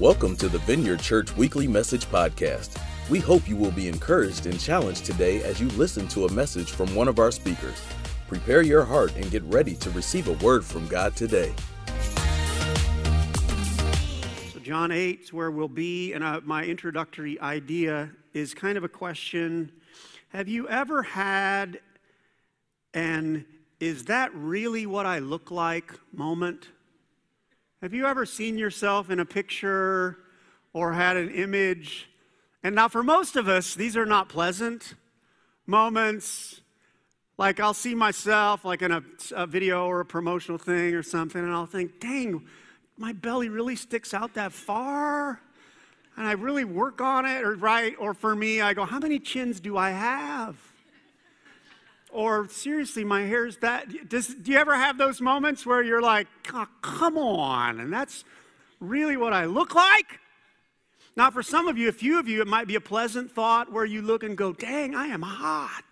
Welcome to the Vineyard Church Weekly Message Podcast. We hope you will be encouraged and challenged today as you listen to a message from one of our speakers. Prepare your heart and get ready to receive a word from God today. So, John 8 is where we'll be, and uh, my introductory idea is kind of a question Have you ever had an is that really what I look like moment? Have you ever seen yourself in a picture or had an image? And now, for most of us, these are not pleasant moments. Like, I'll see myself, like in a, a, video or a promotional thing or something, and I'll think, dang, my belly really sticks out that far. And I really work on it, or right, or for me, I go, how many chins do I have? Or seriously, my hair's that. Does, do you ever have those moments where you're like, oh, come on, and that's really what I look like? Now, for some of you, a few of you, it might be a pleasant thought where you look and go, dang, I am hot.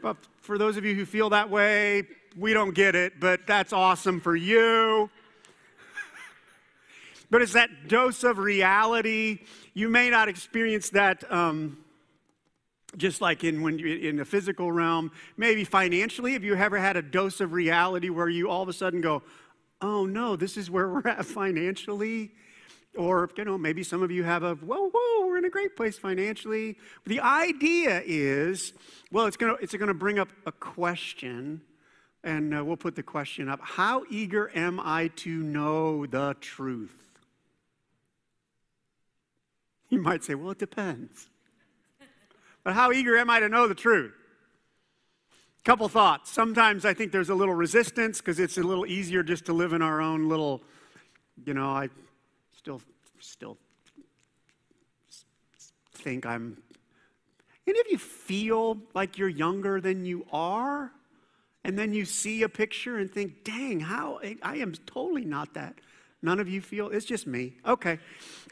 but for those of you who feel that way, we don't get it, but that's awesome for you. but it's that dose of reality. You may not experience that. Um, just like in when you, in the physical realm, maybe financially, have you ever had a dose of reality where you all of a sudden go, "Oh no, this is where we're at financially," or you know, maybe some of you have a, "Whoa, whoa, we're in a great place financially." the idea is, well, it's gonna it's gonna bring up a question, and uh, we'll put the question up: How eager am I to know the truth? You might say, "Well, it depends." But how eager am I to know the truth? Couple thoughts. Sometimes I think there's a little resistance because it's a little easier just to live in our own little, you know, I still still think I'm any of you feel like you're younger than you are? And then you see a picture and think, dang, how I am totally not that. None of you feel it's just me. Okay.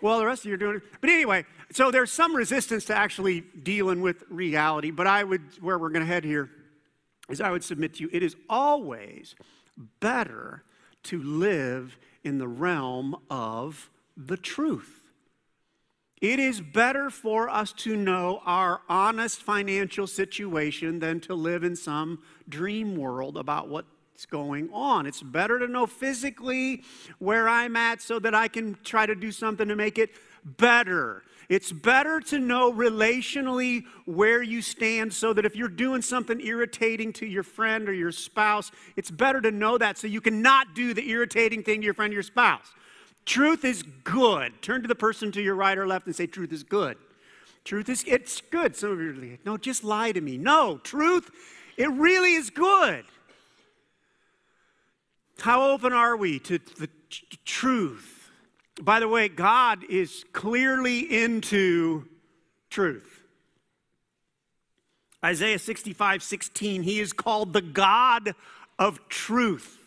Well, the rest of you are doing it. But anyway, so there's some resistance to actually dealing with reality. But I would, where we're going to head here, is I would submit to you, it is always better to live in the realm of the truth. It is better for us to know our honest financial situation than to live in some dream world about what what's going on. It's better to know physically where I'm at so that I can try to do something to make it better. It's better to know relationally where you stand so that if you're doing something irritating to your friend or your spouse, it's better to know that so you cannot do the irritating thing to your friend or your spouse. Truth is good. Turn to the person to your right or left and say, Truth is good. Truth is, it's good. Some of you are like, no, just lie to me. No, truth, it really is good. How open are we to the t- truth? By the way, God is clearly into truth. Isaiah 65 16, he is called the God of truth.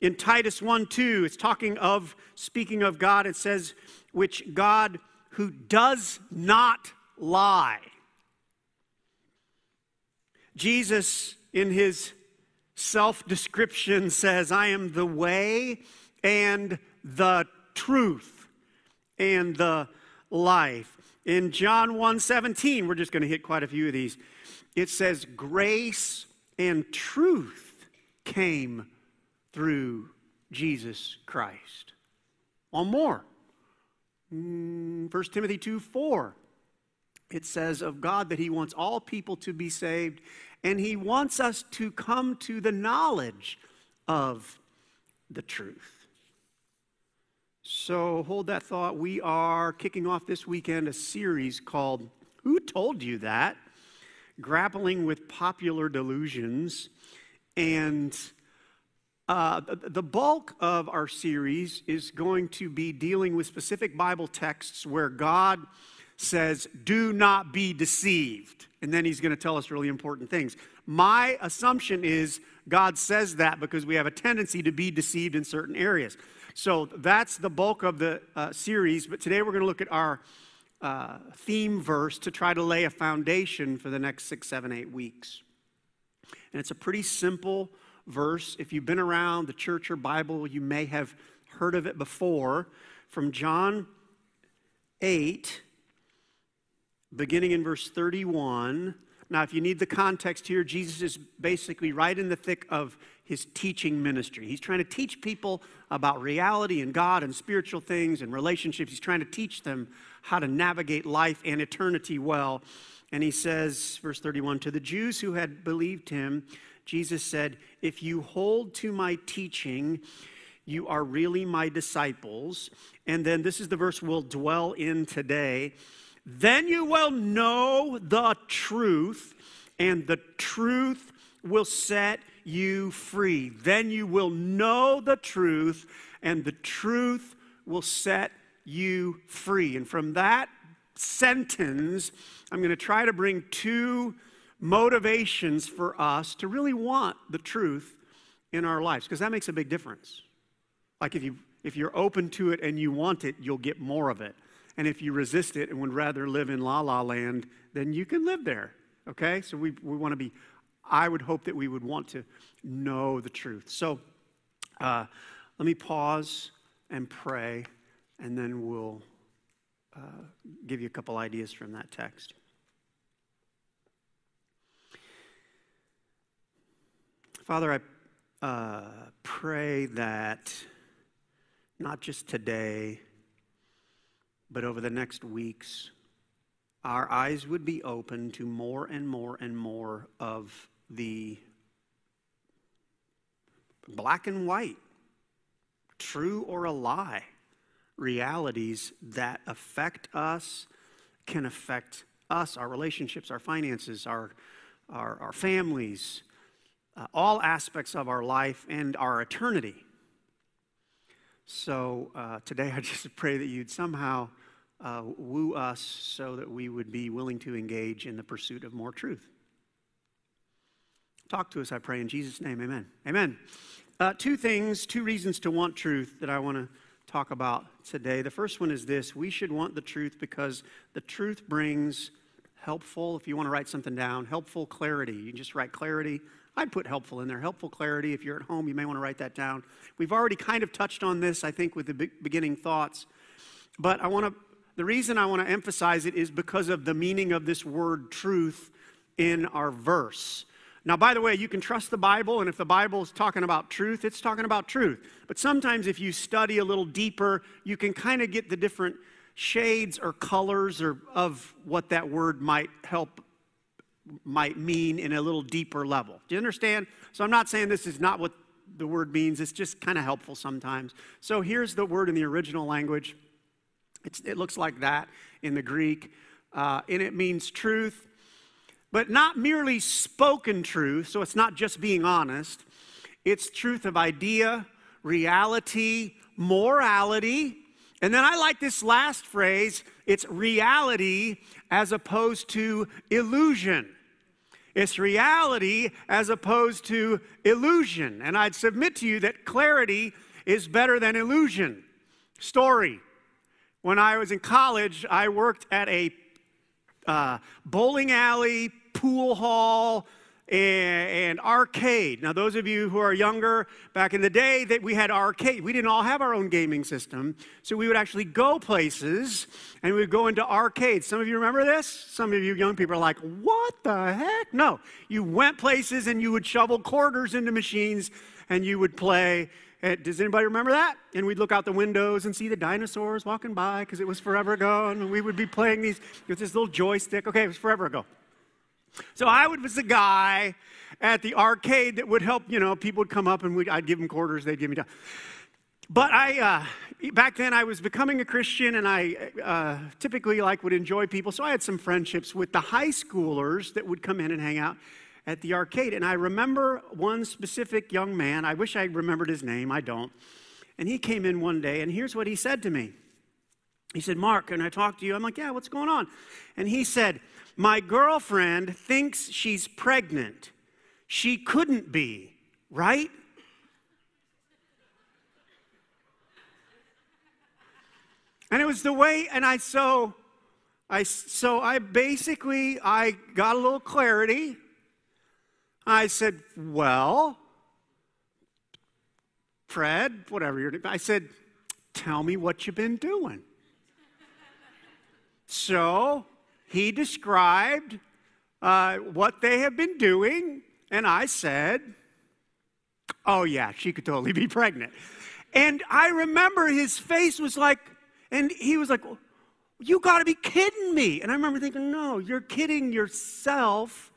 In Titus 1 2, it's talking of, speaking of God, it says, which God who does not lie. Jesus, in his self description says, I am the way and the truth and the life. In John 1 17, we're just going to hit quite a few of these. It says, Grace and truth came through Jesus Christ. One more. 1 mm, Timothy 2 4. It says of God that He wants all people to be saved and He wants us to come to the knowledge of the truth. So hold that thought. We are kicking off this weekend a series called Who Told You That? Grappling with Popular Delusions. And uh, the bulk of our series is going to be dealing with specific Bible texts where God says, Do not be deceived. And then he's going to tell us really important things. My assumption is God says that because we have a tendency to be deceived in certain areas. So that's the bulk of the uh, series. But today we're going to look at our uh, theme verse to try to lay a foundation for the next six, seven, eight weeks. And it's a pretty simple verse. If you've been around the church or Bible, you may have heard of it before from John 8, beginning in verse 31. Now, if you need the context here, Jesus is basically right in the thick of his teaching ministry. He's trying to teach people about reality and God and spiritual things and relationships. He's trying to teach them how to navigate life and eternity well. And he says, verse 31 To the Jews who had believed him, Jesus said, If you hold to my teaching, you are really my disciples. And then this is the verse we'll dwell in today. Then you will know the truth, and the truth will set you free. Then you will know the truth, and the truth will set you free. And from that sentence, I'm going to try to bring two motivations for us to really want the truth in our lives, because that makes a big difference. Like if you if you're open to it and you want it, you'll get more of it. And if you resist it and would rather live in la la land, then you can live there. Okay? So we, we want to be, I would hope that we would want to know the truth. So uh, let me pause and pray, and then we'll uh, give you a couple ideas from that text. Father, I uh, pray that not just today, but over the next weeks, our eyes would be open to more and more and more of the black and white, true or a lie realities that affect us, can affect us, our relationships, our finances, our, our, our families, uh, all aspects of our life and our eternity. So uh, today I just pray that you'd somehow uh, woo us so that we would be willing to engage in the pursuit of more truth. Talk to us, I pray, in Jesus' name. Amen. Amen. Uh, two things, two reasons to want truth that I want to talk about today. The first one is this we should want the truth because the truth brings helpful, if you want to write something down, helpful clarity. You just write clarity. I'd put helpful in there. Helpful clarity. If you're at home, you may want to write that down. We've already kind of touched on this, I think, with the beginning thoughts. But I want to the reason I want to emphasize it is because of the meaning of this word truth in our verse. Now, by the way, you can trust the Bible, and if the Bible is talking about truth, it's talking about truth. But sometimes if you study a little deeper, you can kind of get the different shades or colors or of what that word might help might mean in a little deeper level. Do you understand? So I'm not saying this is not what the word means, it's just kind of helpful sometimes. So here's the word in the original language. It's, it looks like that in the Greek, uh, and it means truth, but not merely spoken truth, so it's not just being honest. It's truth of idea, reality, morality. And then I like this last phrase it's reality as opposed to illusion. It's reality as opposed to illusion. And I'd submit to you that clarity is better than illusion. Story. When I was in college, I worked at a uh, bowling alley, pool hall, and, and, arcade. Now, those of you who are younger, back in the day, that we had arcade. We didn't all have our own gaming system, so we would actually go places and we would go into arcades. Some of you remember this? Some of you young people are like, "What the heck?" No, you went places and you would shovel quarters into machines and you would play does anybody remember that? And we'd look out the windows and see the dinosaurs walking by because it was forever ago, and we would be playing these with this little joystick. Okay, it was forever ago. So I was the guy at the arcade that would help. You know, people would come up and I'd give them quarters, they'd give me. Dollars. But I, uh, back then, I was becoming a Christian, and I uh, typically like would enjoy people. So I had some friendships with the high schoolers that would come in and hang out at the arcade. And I remember one specific young man, I wish I remembered his name, I don't. And he came in one day, and here's what he said to me. He said, Mark, can I talk to you? I'm like, yeah, what's going on? And he said, My girlfriend thinks she's pregnant. She couldn't be, right? And it was the way, and I so I so I basically I got a little clarity I said, Well, Fred, whatever your name. I said, Tell me what you've been doing. so he described uh, what they have been doing, and I said, Oh, yeah, she could totally be pregnant. And I remember his face was like, and he was like, You got to be kidding me. And I remember thinking, No, you're kidding yourself,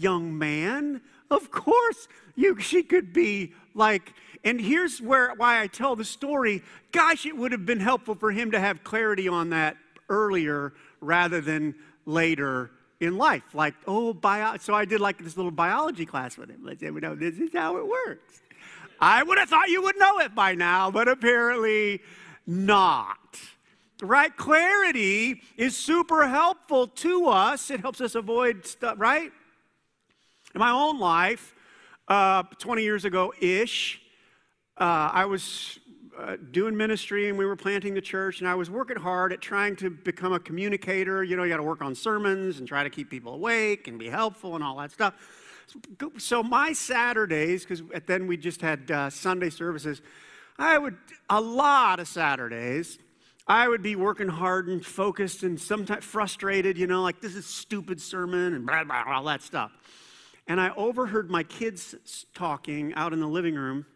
young man. Of course, you, she could be like, and here's where why I tell the story. Gosh, it would have been helpful for him to have clarity on that earlier rather than later in life. Like, oh, bio. So I did like this little biology class with him. Let's say, we know this is how it works. I would have thought you would know it by now, but apparently not. Right? Clarity is super helpful to us. It helps us avoid stuff, right? In my own life, uh, 20 years ago ish, uh, I was uh, doing ministry and we were planting the church, and I was working hard at trying to become a communicator. You know, you got to work on sermons and try to keep people awake and be helpful and all that stuff. So, my Saturdays, because then we just had uh, Sunday services, I would, a lot of Saturdays, I would be working hard and focused and sometimes frustrated, you know, like this is stupid sermon and blah, blah, all that stuff. And I overheard my kids talking out in the living room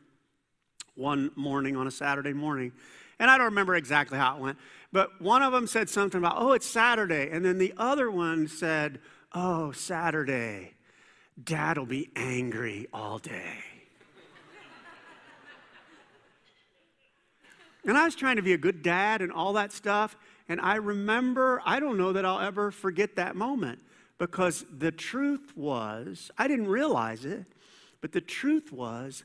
one morning on a Saturday morning. And I don't remember exactly how it went, but one of them said something about, oh, it's Saturday. And then the other one said, oh, Saturday. Dad'll be angry all day. and I was trying to be a good dad and all that stuff. And I remember, I don't know that I'll ever forget that moment because the truth was, I didn't realize it, but the truth was,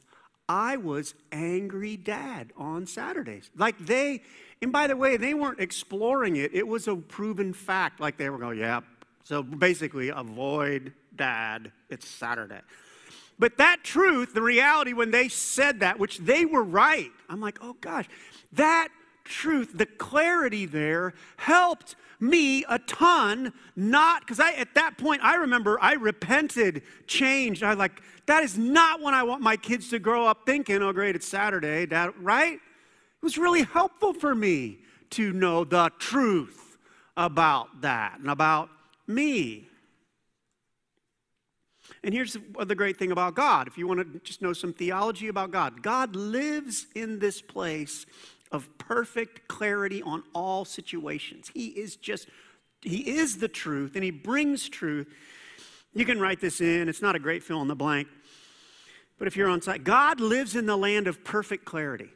I was angry dad on Saturdays. Like they, and by the way, they weren't exploring it, it was a proven fact. Like they were going, yeah. So basically, avoid dad, it's Saturday. But that truth, the reality when they said that, which they were right, I'm like, oh gosh, that truth, the clarity there helped me a ton. Not because I, at that point, I remember I repented, changed. I like, that is not when I want my kids to grow up thinking, oh, great, it's Saturday, dad, right? It was really helpful for me to know the truth about that and about me. And here's the great thing about God. If you want to just know some theology about God, God lives in this place of perfect clarity on all situations. He is just, He is the truth, and He brings truth. You can write this in, it's not a great fill in the blank. But if you're on site, God lives in the land of perfect clarity.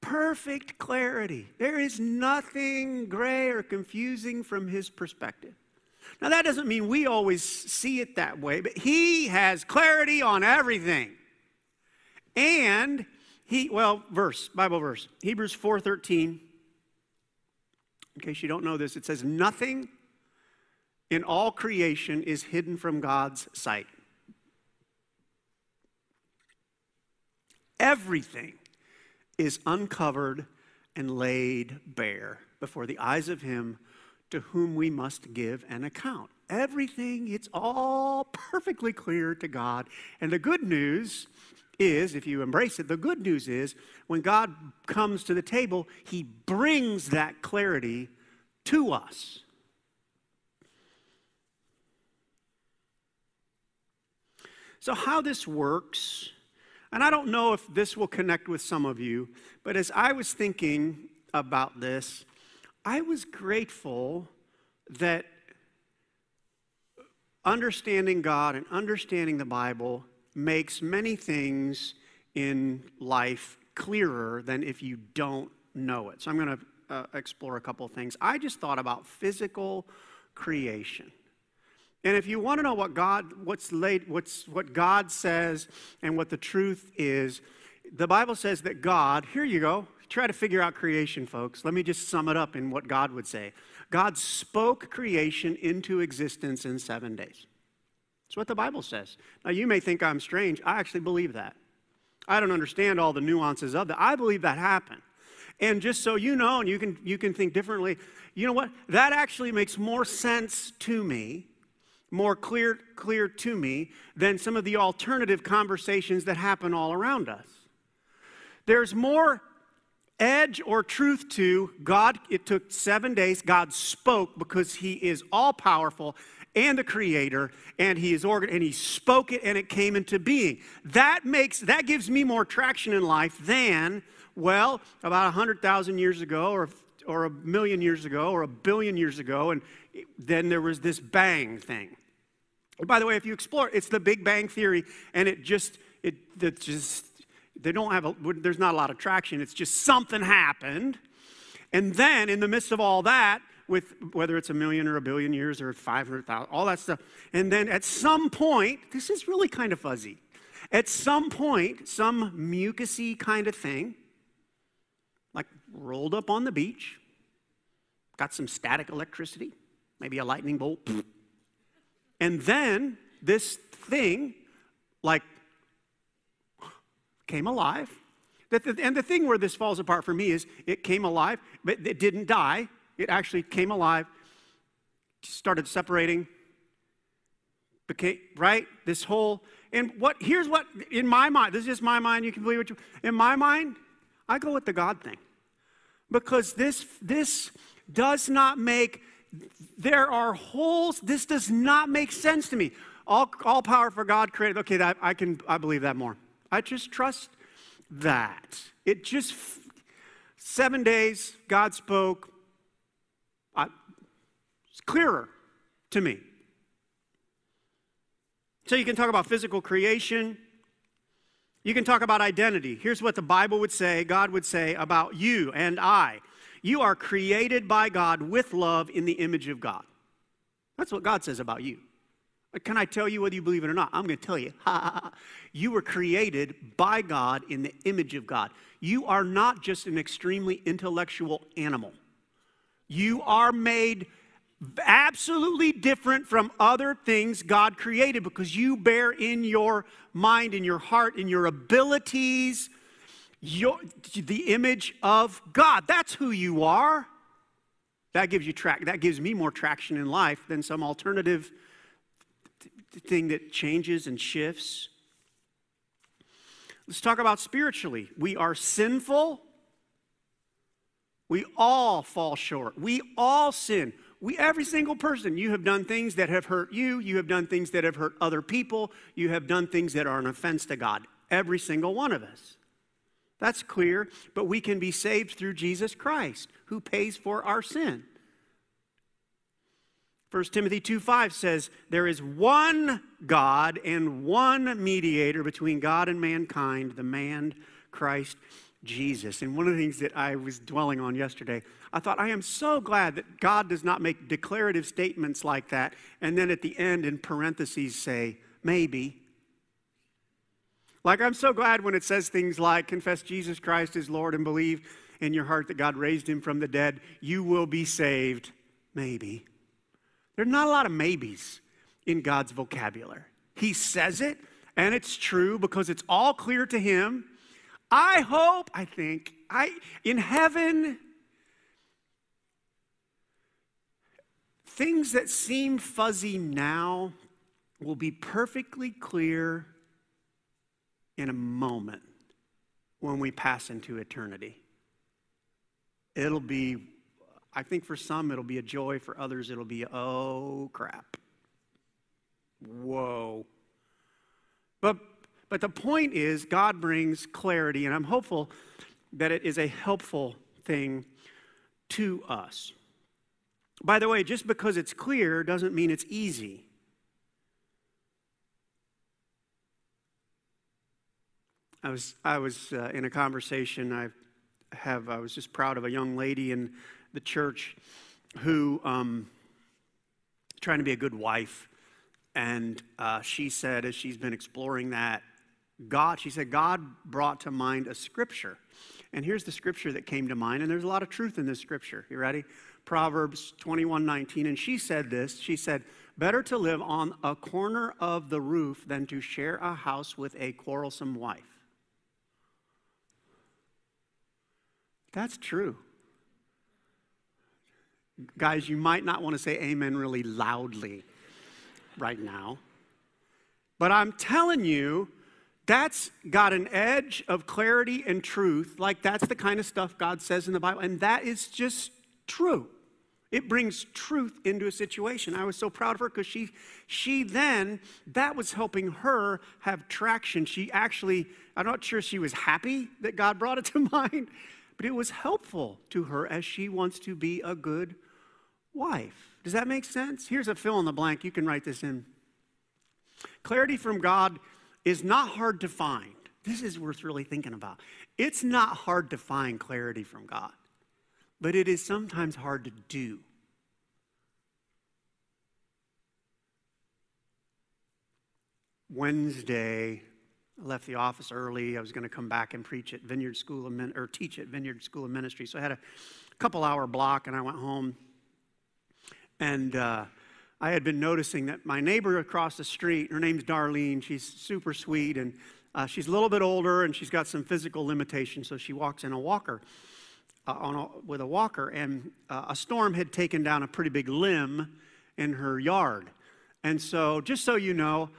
Perfect clarity. There is nothing gray or confusing from His perspective. Now, that doesn't mean we always see it that way, but He has clarity on everything. And he, well, verse, Bible verse, Hebrews 4:13. In case you don't know this, it says, Nothing in all creation is hidden from God's sight. Everything is uncovered and laid bare before the eyes of Him to whom we must give an account. Everything, it's all perfectly clear to God. And the good news is, if you embrace it, the good news is when God comes to the table, He brings that clarity to us. So, how this works, and I don't know if this will connect with some of you, but as I was thinking about this, I was grateful that understanding God and understanding the Bible makes many things in life clearer than if you don't know it. So I'm going to uh, explore a couple things. I just thought about physical creation. And if you want to know what God, what's late, what's what God says and what the truth is, the Bible says that God, here you go, try to figure out creation, folks. Let me just sum it up in what God would say. God spoke creation into existence in seven days. That's what the Bible says. Now, you may think I'm strange. I actually believe that. I don't understand all the nuances of that. I believe that happened. And just so you know, and you can, you can think differently, you know what? That actually makes more sense to me, more clear, clear to me, than some of the alternative conversations that happen all around us. There's more edge or truth to God. It took seven days. God spoke because He is all powerful and the creator and he is organ and he spoke it and it came into being that makes that gives me more traction in life than well about 100000 years ago or or a million years ago or a billion years ago and then there was this bang thing by the way if you explore it's the big bang theory and it just it, it just they don't have a, there's not a lot of traction. It's just something happened. And then in the midst of all that, with whether it's a million or a billion years or 500,000, all that stuff. And then at some point, this is really kind of fuzzy. At some point, some mucusy kind of thing, like rolled up on the beach, got some static electricity, maybe a lightning bolt. And then this thing, like came alive. And the thing where this falls apart for me is it came alive, but it didn't die. It actually came alive, started separating, became, right? This whole, and what, here's what, in my mind, this is just my mind, you can believe what you, in my mind, I go with the God thing. Because this, this does not make, there are holes, this does not make sense to me. All, all power for God created, okay, that, I can, I believe that more. I just trust that. It just, seven days, God spoke. It's clearer to me. So you can talk about physical creation. You can talk about identity. Here's what the Bible would say, God would say about you and I. You are created by God with love in the image of God. That's what God says about you. Can I tell you whether you believe it or not? I'm going to tell you. you were created by God in the image of God. You are not just an extremely intellectual animal. You are made absolutely different from other things God created because you bear in your mind, in your heart, in your abilities, your, the image of God. That's who you are. That gives you track. That gives me more traction in life than some alternative thing that changes and shifts. Let's talk about spiritually. We are sinful. We all fall short. We all sin. We, every single person, you have done things that have hurt you. You have done things that have hurt other people. You have done things that are an offense to God. Every single one of us. That's clear, but we can be saved through Jesus Christ, who pays for our sin. 1 Timothy 2 5 says, There is one God and one mediator between God and mankind, the man Christ Jesus. And one of the things that I was dwelling on yesterday, I thought, I am so glad that God does not make declarative statements like that and then at the end in parentheses say, maybe. Like, I'm so glad when it says things like, confess Jesus Christ is Lord and believe in your heart that God raised him from the dead, you will be saved, maybe. There's not a lot of maybes in God's vocabulary. He says it, and it's true because it's all clear to him. I hope, I think, I in heaven, things that seem fuzzy now will be perfectly clear in a moment when we pass into eternity. It'll be I think for some it'll be a joy, for others it'll be, oh crap. Whoa. But, but the point is, God brings clarity, and I'm hopeful that it is a helpful thing to us. By the way, just because it's clear doesn't mean it's easy. I was, I was uh, in a conversation I have, I was just proud of a young lady, in the church who um, trying to be a good wife, and uh, she said, as she's been exploring that, God, she said, God brought to mind a scripture. And here's the scripture that came to mind, and there's a lot of truth in this scripture. You ready? Proverbs 21 19. And she said this She said, Better to live on a corner of the roof than to share a house with a quarrelsome wife. That's true. Guys, you might not want to say amen really loudly right now. But I'm telling you, That's got an edge of clarity and truth. Like that's the kind of stuff God says in the Bible. And that is just true. It brings truth into a situation. I was so proud of her because she, she then, that was helping her have traction. She actually, I'm not sure she was happy that God brought it to mind, but it was helpful to her as she wants to be a good wife. Does that make sense? Here's a fill in the blank. You can write this in. Clarity from God is not hard to find. This is worth really thinking about. It's not hard to find clarity from God, but it is sometimes hard to do. Wednesday, I left the office early. I was going to come back and preach at Vineyard School of Min- or teach at Vineyard School of Ministry. So I had a couple hour block, and I went home. And uh, I had been noticing that my neighbor across the street, her name's Darlene, she's super sweet, and uh, she's a little bit older, and she's got some physical limitations, so she walks in a walker. Uh, a, with a walker, and uh, a storm had taken down a pretty big limb in her yard. And so, just so you know,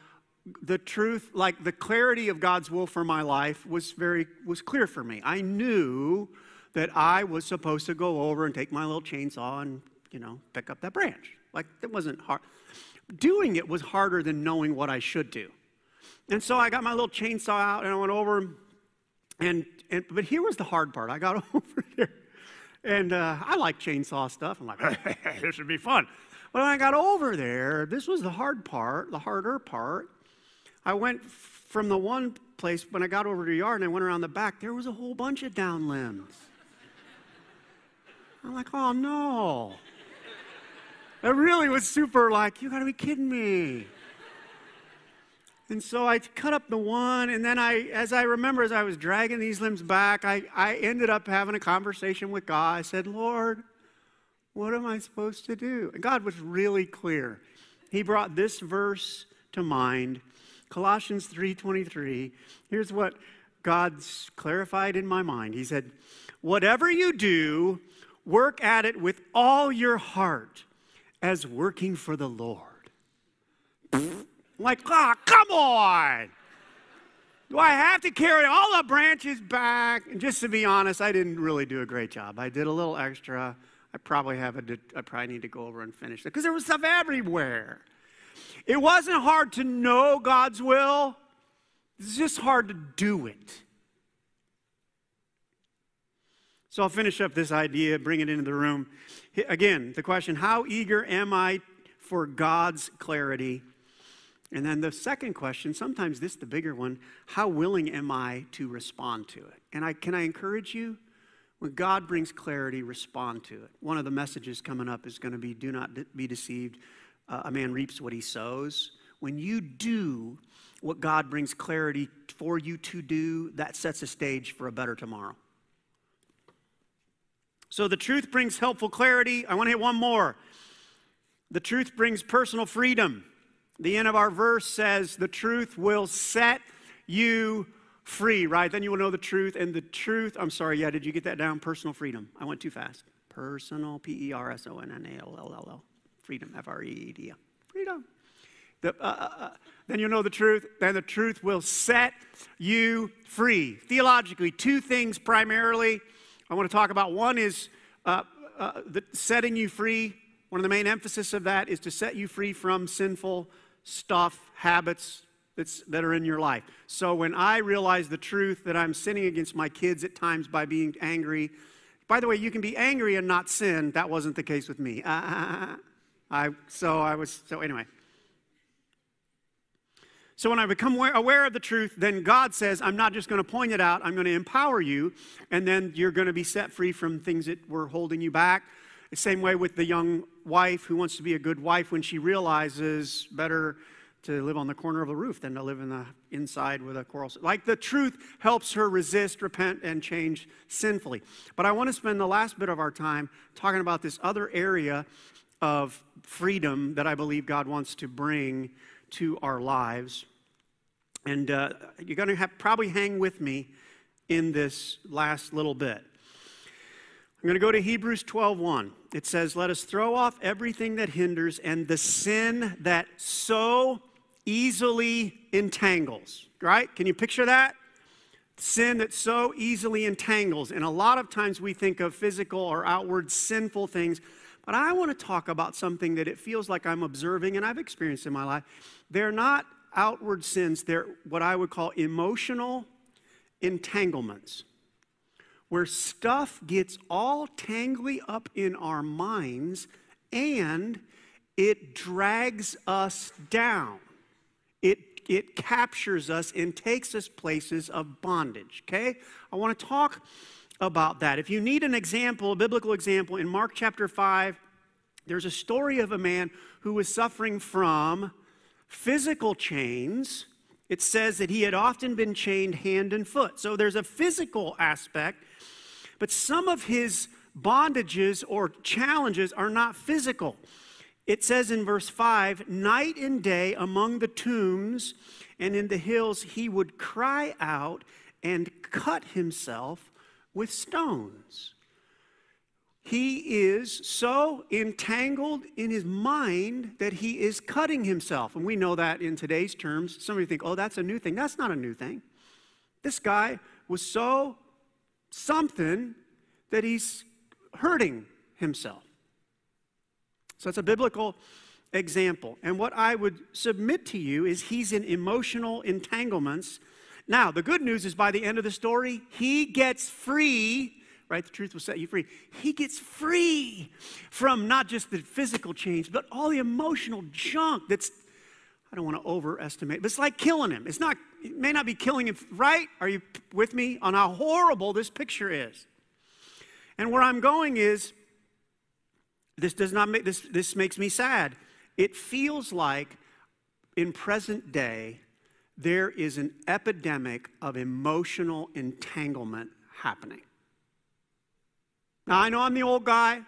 the truth, like the clarity of God's will for my life, was very was clear for me. I knew that I was supposed to go over and take my little chainsaw and you know pick up that branch. Like, it wasn't hard. Doing it was harder than knowing what I should do. And so I got my little chainsaw out and I went over and, and but here was the hard part. I got over there and uh, I like chainsaw stuff. I'm like, this should be fun. But when I got over there, this was the hard part, the harder part. I went from the one place when I got over to the yard and I went around the back, there was a whole bunch of down limbs. I'm like, oh no. It really was super like, you gotta be kidding me. And so I cut up the one, and then I, as I remember, as I was dragging these limbs back, I, I ended up having a conversation with God. I said, Lord, what am I supposed to do? And God was really clear. He brought this verse to mind, Colossians 3:23. Here's what God's clarified in my mind. He said, "Whatever you do, work at it with all your heart." As working for the Lord. like, ah, oh, come on. Do I have to carry all the branches back? And just to be honest, I didn't really do a great job. I did a little extra. I probably have a, I probably need to go over and finish it because there was stuff everywhere. It wasn't hard to know God's will. It's just hard to do it. So I'll finish up this idea, bring it into the room. Again, the question how eager am I for God's clarity? And then the second question, sometimes this the bigger one, how willing am I to respond to it? And I, can I encourage you? When God brings clarity, respond to it. One of the messages coming up is going to be do not be deceived. Uh, a man reaps what he sows. When you do what God brings clarity for you to do, that sets a stage for a better tomorrow. So the truth brings helpful clarity. I want to hit one more. The truth brings personal freedom. The end of our verse says, The truth will set you free, right? Then you will know the truth. And the truth, I'm sorry, yeah, did you get that down? Personal freedom. I went too fast. Personal, P E R S O N N A L L L L. Freedom, F R E E D. Freedom. The, uh, uh, uh, then you'll know the truth. Then the truth will set you free. Theologically, two things primarily I want to talk about. One is uh, uh, the setting you free. One of the main emphasis of that is to set you free from sinful stuff, habits that's, that are in your life. So when I realize the truth that I'm sinning against my kids at times by being angry, by the way, you can be angry and not sin. That wasn't the case with me. Uh, I, so I was, so anyway. So when I become aware of the truth, then God says, I'm not just going to point it out, I'm going to empower you, and then you're going to be set free from things that were holding you back. The same way with the young wife who wants to be a good wife when she realizes better to live on the corner of a roof than to live in the inside with a coral. Like the truth helps her resist, repent, and change sinfully. But I want to spend the last bit of our time talking about this other area of freedom that I believe God wants to bring to our lives. And uh, you're going to have, probably hang with me in this last little bit. I'm going to go to Hebrews 12:1. It says, "Let us throw off everything that hinders and the sin that so easily entangles." right? Can you picture that? Sin that so easily entangles. And a lot of times we think of physical or outward sinful things, but I want to talk about something that it feels like I'm observing and I've experienced in my life. They're not outward sins, they're what I would call emotional entanglements, where stuff gets all tangly up in our minds and it drags us down. It, it captures us and takes us places of bondage, okay? I want to talk about that. If you need an example, a biblical example, in Mark chapter 5, there's a story of a man who was suffering from physical chains. It says that he had often been chained hand and foot. So there's a physical aspect, but some of his bondages or challenges are not physical. It says in verse 5 night and day among the tombs and in the hills, he would cry out and cut himself with stones. He is so entangled in his mind that he is cutting himself. And we know that in today's terms. Some of you think, oh, that's a new thing. That's not a new thing. This guy was so something that he's hurting himself. So it's a biblical example. And what I would submit to you is he's in emotional entanglements. Now, the good news is by the end of the story, he gets free, right? The truth will set you free. He gets free from not just the physical change, but all the emotional junk that's, I don't want to overestimate, but it's like killing him. It's not, it may not be killing him, right? Are you with me on how horrible this picture is? And where I'm going is, this does not make this this makes me sad. It feels like in present day there is an epidemic of emotional entanglement happening. Now I know I'm the old guy,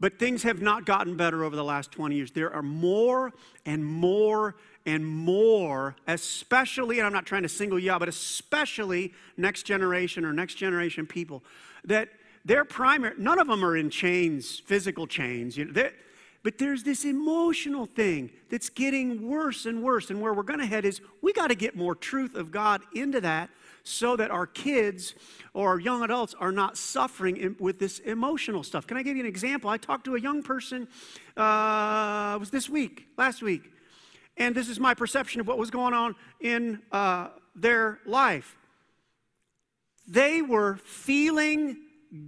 but things have not gotten better over the last 20 years. There are more and more and more, especially, and I'm not trying to single you out, but especially next generation or next generation people that their primary, none of them are in chains, physical chains. You know, but there's this emotional thing that's getting worse and worse. And where we're going to head is we got to get more truth of God into that so that our kids or our young adults are not suffering with this emotional stuff. Can I give you an example? I talked to a young person, uh, was this week, last week. And this is my perception of what was going on in uh, their life. They were feeling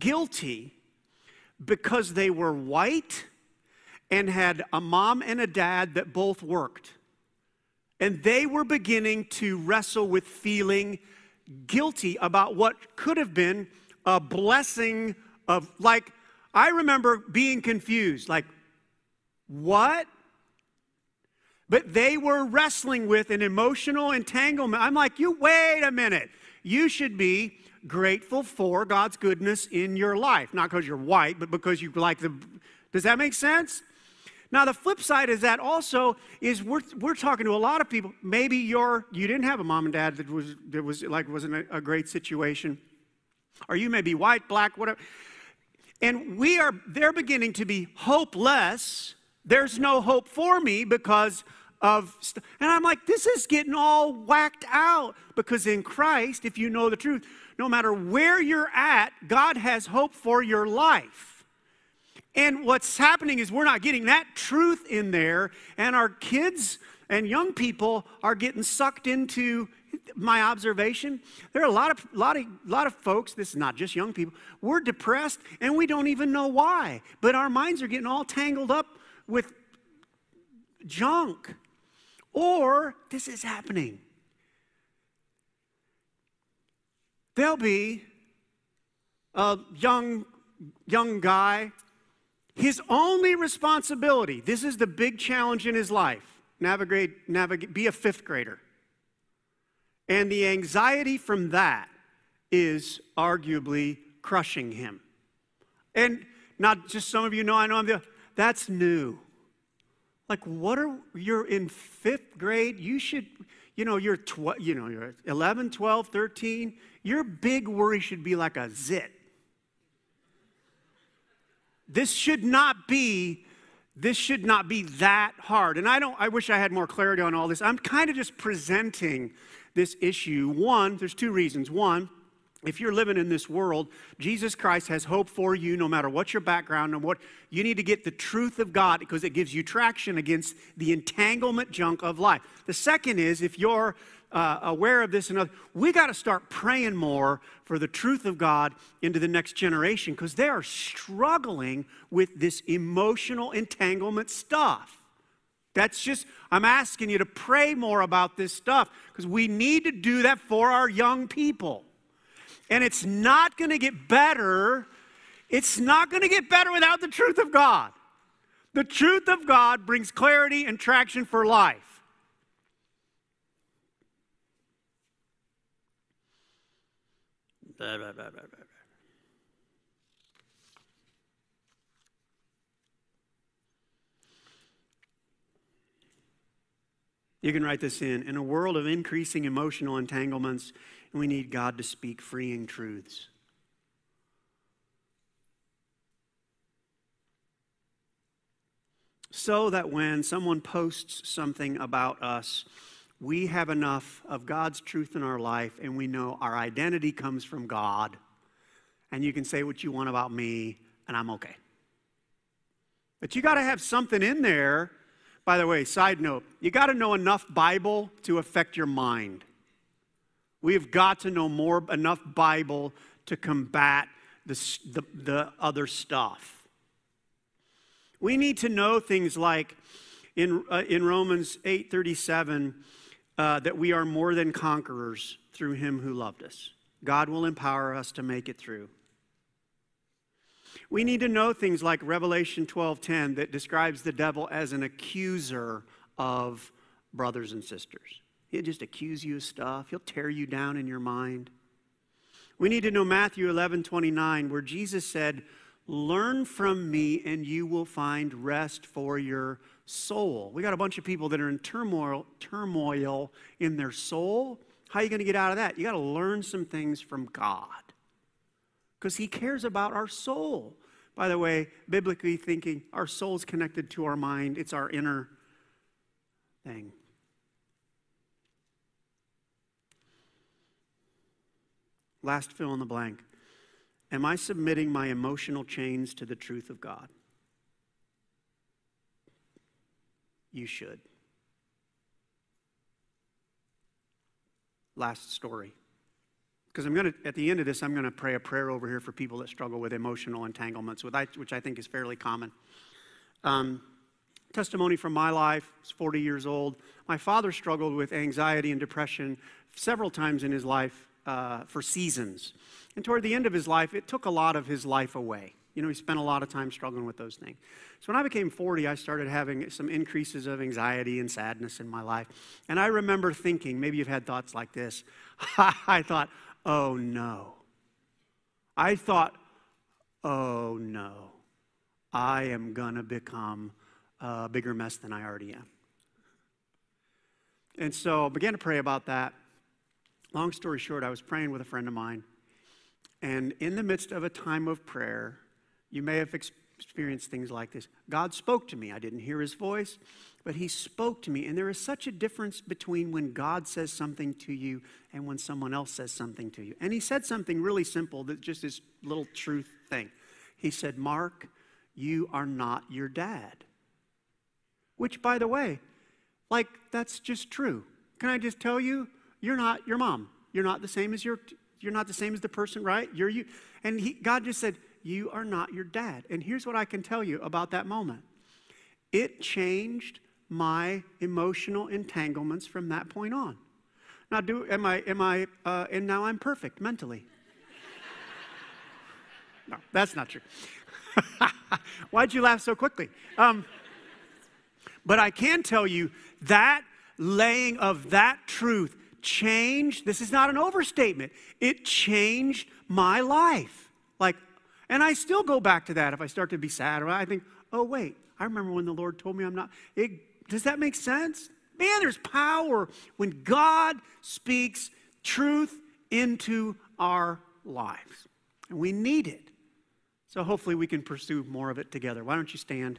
guilty because they were white and had a mom and a dad that both worked. And they were beginning to wrestle with feeling guilty about what could have been a blessing of, like, I remember being confused, like, what? But they were wrestling with an emotional entanglement. I'm like, you wait a minute. You should be grateful for God's goodness in your life. Not because you're white, but because you like the. Does that make sense? Now, the flip side is that also is we're, we're talking to a lot of people. Maybe you're, you didn't have a mom and dad that was, that was like wasn't a, a great situation. Or you may be white, black, whatever. And we are, they're beginning to be hopeless. There's no hope for me because of st- and i'm like this is getting all whacked out because in christ if you know the truth no matter where you're at god has hope for your life and what's happening is we're not getting that truth in there and our kids and young people are getting sucked into my observation there are a lot of lot of lot of folks this is not just young people we're depressed and we don't even know why but our minds are getting all tangled up with junk or this is happening. There'll be a young, young guy. His only responsibility, this is the big challenge in his life, navigate, navigate, be a fifth grader. And the anxiety from that is arguably crushing him. And not just some of you know, I know I'm the, that's new. Like, what are, you're in fifth grade, you should, you know, you're, tw- you know, you're 11, 12, 13. Your big worry should be like a zit. This should not be this should not be that hard. And I don't I wish I had more clarity on all this. I'm kind of just presenting this issue. One, there's two reasons. One, if you're living in this world, Jesus Christ has hope for you no matter what your background and what you need to get the truth of God because it gives you traction against the entanglement junk of life. The second is if you're uh, aware of this and other, we got to start praying more for the truth of God into the next generation because they are struggling with this emotional entanglement stuff. That's just, I'm asking you to pray more about this stuff because we need to do that for our young people. And it's not going to get better. It's not going to get better without the truth of God. The truth of God brings clarity and traction for life. Blah, blah, blah, you can write this in. In a world of increasing emotional entanglements, we need God to speak freeing truths. So that when someone posts something about us, we have enough of God's truth in our life and we know our identity comes from God. And you can say what you want about me, and I'm okay. But you got to have something in there. By the way, side note, you got to know enough Bible to affect your mind. We've got to know more enough Bible to combat the, the, the other stuff. We need to know things like in, uh, in Romans 8:37 uh, that we are more than conquerors through him who loved us. God will empower us to make it through. We need to know things like Revelation 12:10 that describes the devil as an accuser of brothers and sisters. He'll just accuse you of stuff. He'll tear you down in your mind. We need to know Matthew 11:29 where Jesus said, "Learn from me and you will find rest for your soul. We got a bunch of people that are in turmoil, turmoil in their soul. How are you going to get out of that? You got to learn some things from God because He cares about our soul. By the way, biblically thinking, our soul's connected to our mind, it's our inner thing. Last fill in the blank. Am I submitting my emotional chains to the truth of God? you should. Last story. Because I'm going to, at the end of this, I'm going to pray a prayer over here for people that struggle with emotional entanglements, which I think is fairly common. Um, testimony from my life, I was 40 years old. My father struggled with anxiety and depression several times in his life uh, for seasons. And toward the end of his life, it took a lot of his life away. You know, he spent a lot of time struggling with those things. So when I became 40, I started having some increases of anxiety and sadness in my life. And I remember thinking, maybe you've had thoughts like this. I thought, oh no. I thought, oh no. I am going to become a bigger mess than I already am. And so I began to pray about that. Long story short, I was praying with a friend of mine. And in the midst of a time of prayer, you may have experienced things like this. God spoke to me. I didn't hear his voice, but he spoke to me. And there is such a difference between when God says something to you and when someone else says something to you. And he said something really simple that just this little truth thing. He said, Mark, you are not your dad. Which, by the way, like, that's just true. Can I just tell you, you're not your mom. You're not the same as your, you're not the same as the person, right? You're you. And he, God just said, you are not your dad. And here's what I can tell you about that moment it changed my emotional entanglements from that point on. Now, do am I am I uh, and now I'm perfect mentally? no, that's not true. Why'd you laugh so quickly? Um, but I can tell you that laying of that truth changed. This is not an overstatement. It changed my life. Like and I still go back to that if I start to be sad or I think, oh, wait, I remember when the Lord told me I'm not. It, does that make sense? Man, there's power when God speaks truth into our lives. And we need it. So hopefully we can pursue more of it together. Why don't you stand?